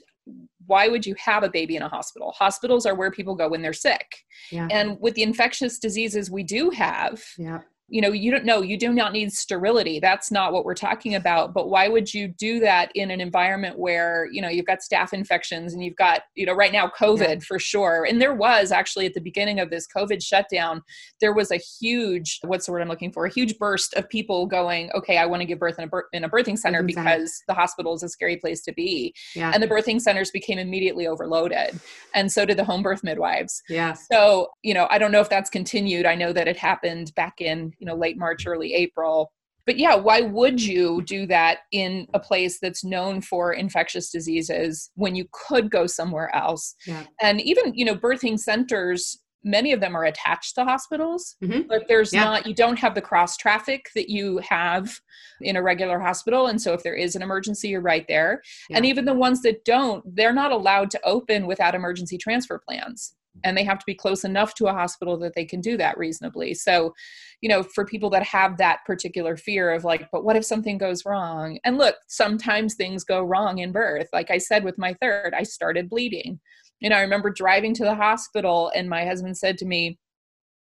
why would you have a baby in a hospital hospitals are where people go when they're sick yeah. and with the infectious diseases we do have yeah you know you don't know you do not need sterility. That's not what we're talking about. But why would you do that in an environment where you know you've got staph infections and you've got you know right now covid yeah. for sure. And there was actually at the beginning of this covid shutdown there was a huge what's the word i'm looking for? A huge burst of people going okay i want to give birth in a, bir- in a birthing center birthing because center. the hospital is a scary place to be. Yeah. and the birthing centers became immediately overloaded. And so did the home birth midwives. Yeah. So you know i don't know if that's continued. I know that it happened back in you know late march early april but yeah why would you do that in a place that's known for infectious diseases when you could go somewhere else yeah. and even you know birthing centers many of them are attached to hospitals mm-hmm. but there's yeah. not you don't have the cross traffic that you have in a regular hospital and so if there is an emergency you're right there yeah. and even the ones that don't they're not allowed to open without emergency transfer plans and they have to be close enough to a hospital that they can do that reasonably. So you know for people that have that particular fear of like but what if something goes wrong? And look sometimes things go wrong in birth. Like i said with my third i started bleeding. And i remember driving to the hospital and my husband said to me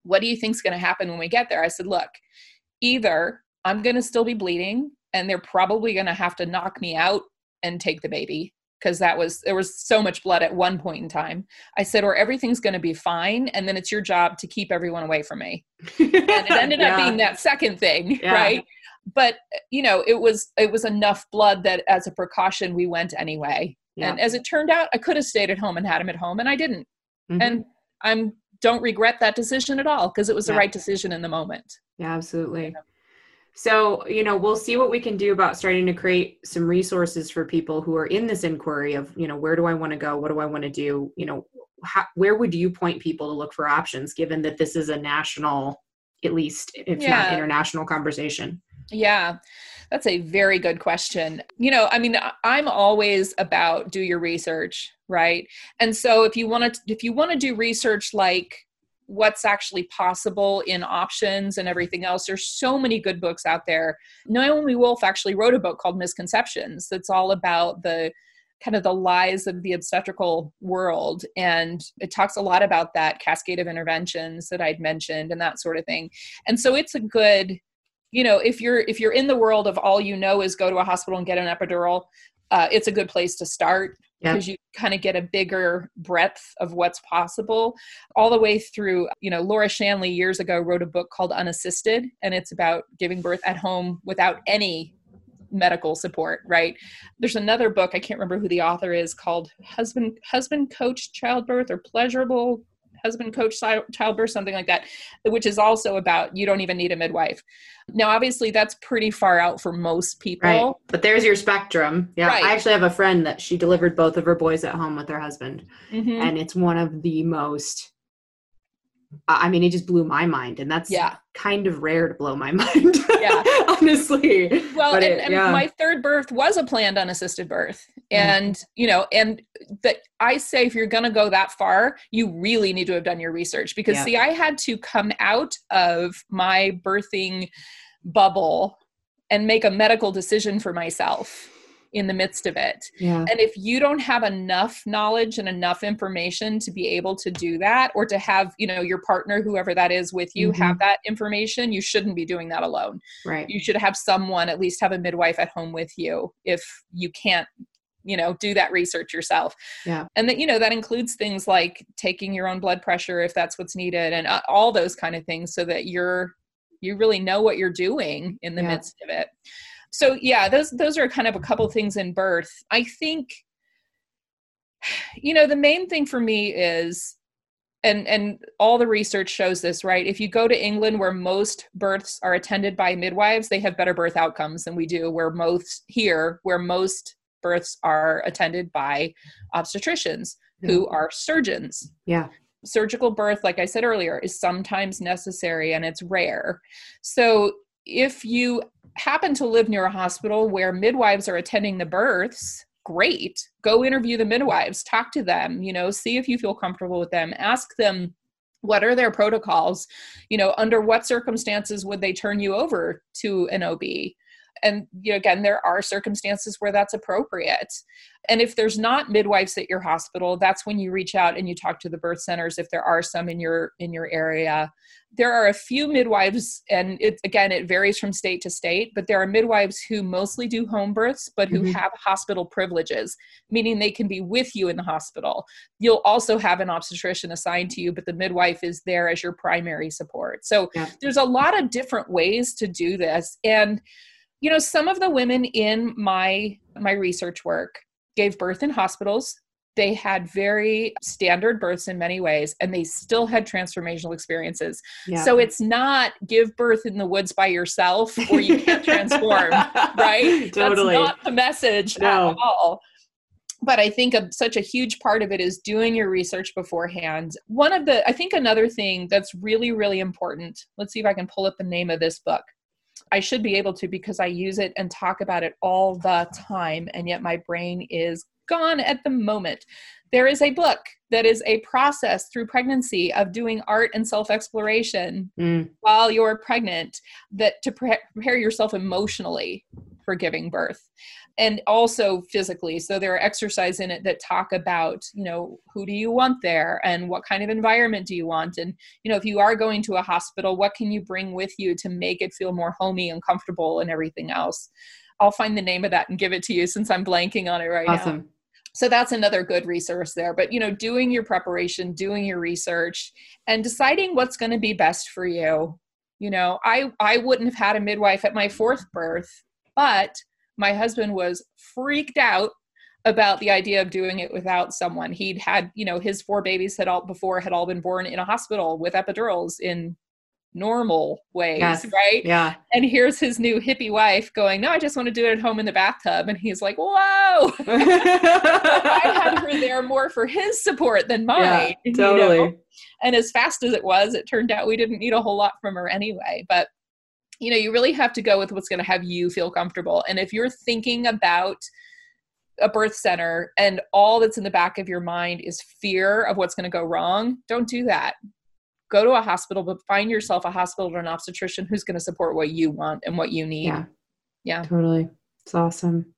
what do you think's going to happen when we get there? I said look either i'm going to still be bleeding and they're probably going to have to knock me out and take the baby because that was there was so much blood at one point in time. I said, or everything's going to be fine, and then it's your job to keep everyone away from me. and it ended yeah. up being that second thing, yeah. right? But you know, it was it was enough blood that as a precaution we went anyway. Yeah. And as it turned out, I could have stayed at home and had him at home, and I didn't. Mm-hmm. And I'm don't regret that decision at all because it was the right decision in the moment. Yeah, absolutely. So, you know, we'll see what we can do about starting to create some resources for people who are in this inquiry of, you know, where do I want to go? What do I want to do? You know, how, where would you point people to look for options given that this is a national, at least if yeah. not international conversation? Yeah. That's a very good question. You know, I mean, I'm always about do your research, right? And so if you want to if you want to do research like what's actually possible in options and everything else. There's so many good books out there. Naomi Wolf actually wrote a book called Misconceptions that's all about the kind of the lies of the obstetrical world and it talks a lot about that cascade of interventions that I'd mentioned and that sort of thing. And so it's a good you know if you're if you're in the world of all you know is go to a hospital and get an epidural uh, it's a good place to start because you kind of get a bigger breadth of what's possible. All the way through you know laura shanley years ago wrote a book called unassisted and it's about giving birth at home without any medical support right? There's another book i can't remember who the author is called husband husband coach childbirth or pleasurable husband coach child childbirth, something like that, which is also about you don't even need a midwife. Now, obviously, that's pretty far out for most people. Right. But there's your spectrum. Yeah. Right. I actually have a friend that she delivered both of her boys at home with her husband. Mm-hmm. And it's one of the most I mean, it just blew my mind, and that's yeah. kind of rare to blow my mind. Yeah, honestly. Well, and, it, yeah. my third birth was a planned unassisted birth, and mm. you know, and that I say if you're going to go that far, you really need to have done your research because yeah. see, I had to come out of my birthing bubble and make a medical decision for myself in the midst of it. Yeah. And if you don't have enough knowledge and enough information to be able to do that or to have, you know, your partner whoever that is with you mm-hmm. have that information, you shouldn't be doing that alone. Right. You should have someone at least have a midwife at home with you if you can't you know do that research yourself yeah and that you know that includes things like taking your own blood pressure if that's what's needed and uh, all those kind of things so that you're you really know what you're doing in the yeah. midst of it so yeah those those are kind of a couple things in birth i think you know the main thing for me is and and all the research shows this right if you go to england where most births are attended by midwives they have better birth outcomes than we do where most here where most births are attended by obstetricians hmm. who are surgeons. Yeah. Surgical birth, like I said earlier, is sometimes necessary and it's rare. So if you happen to live near a hospital where midwives are attending the births, great. Go interview the midwives, talk to them, you know, see if you feel comfortable with them, ask them what are their protocols you know under what circumstances would they turn you over to an ob and you know, again there are circumstances where that's appropriate. And if there's not midwives at your hospital that's when you reach out and you talk to the birth centers if there are some in your in your area. There are a few midwives and it again it varies from state to state but there are midwives who mostly do home births but who mm-hmm. have hospital privileges meaning they can be with you in the hospital. You'll also have an obstetrician assigned to you but the midwife is there as your primary support. So yeah. there's a lot of different ways to do this. And you know some of the women in my my research work gave birth in hospitals. They had very standard births in many ways and they still had transformational experiences. Yeah. so it's not give birth in the woods by yourself or you can't transform right? Totally. that's not the message no. at all. But i think a, such a huge part of it is doing your research beforehand. One of the i think another thing that's really really important let's see if i can pull up the name of this book I should be able to because I use it and talk about it all the time, and yet my brain is gone at the moment. There is a book that is a process through pregnancy of doing art and self exploration mm. while you're pregnant that to pre- prepare yourself emotionally for giving birth and also physically. So there are exercises in it that talk about you know who do you want there and what kind of environment do you want? And you know if you are going to a hospital what can you bring with you to make it feel more homey and comfortable and everything else? I'll find the name of that and give it to you since i'm blanking on it right awesome. now so that's another good resource there. But you know doing your preparation doing your research and deciding what's going to be best for you. You know i i wouldn't have had a midwife at my fourth birth but my husband was freaked out about the idea of doing it without someone. He'd had, you know, his four babies had all before had all been born in a hospital with epidurals in normal ways, yes. right? Yeah. And here's his new hippie wife going, No, I just want to do it at home in the bathtub. And he's like, Whoa. I had her there more for his support than mine. Yeah, totally. You know? And as fast as it was, it turned out we didn't need a whole lot from her anyway. But you know you really have to go with what's going to have you feel comfortable. And if you're thinking about a birth center and all that's in the back of your mind is fear of what's going to go wrong don't do that. Go to a hospital but find yourself a hospital or an obstetrician who's going to support what you want and what you need. Yeah. Yeah. Totally. It's awesome.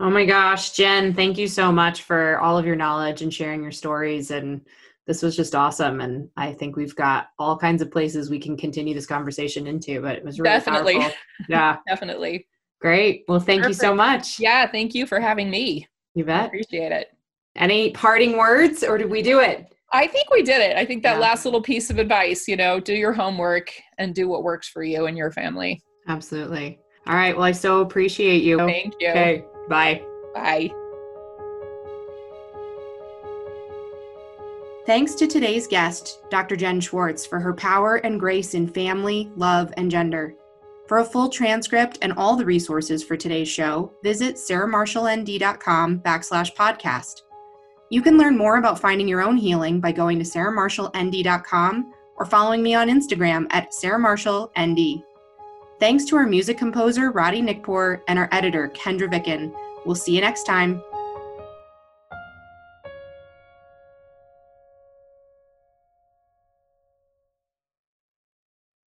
Oh my gosh jen thank you so much for all of your knowledge and sharing your stories and this was just awesome and i think we've got all kinds of places we can continue this conversation into but it was really definitely. powerful. yeah. Definitely. Great. Well thank Perfect. you so much. Yeah thank you for having me. You bet. I appreciate it. Any parting words or did we do it? I think we did it. I think that yeah. last little piece of advice you know do your homework and do what works for you and your family. Absolutely. All right. Well i so appreciate you. Thank you. Okay. Bye. Bye Thanks to today's guest, Dr. Jen Schwartz, for her power and grace in family, love, and gender. For a full transcript and all the resources for today's show, visit sarahmarshallnd.com backslash podcast. You can learn more about finding your own healing by going to sarahmarshallnd.com or following me on Instagram at sarahmarshallnd. Thanks to our music composer, Roddy Nickpour, and our editor, Kendra Vicken. We'll see you next time.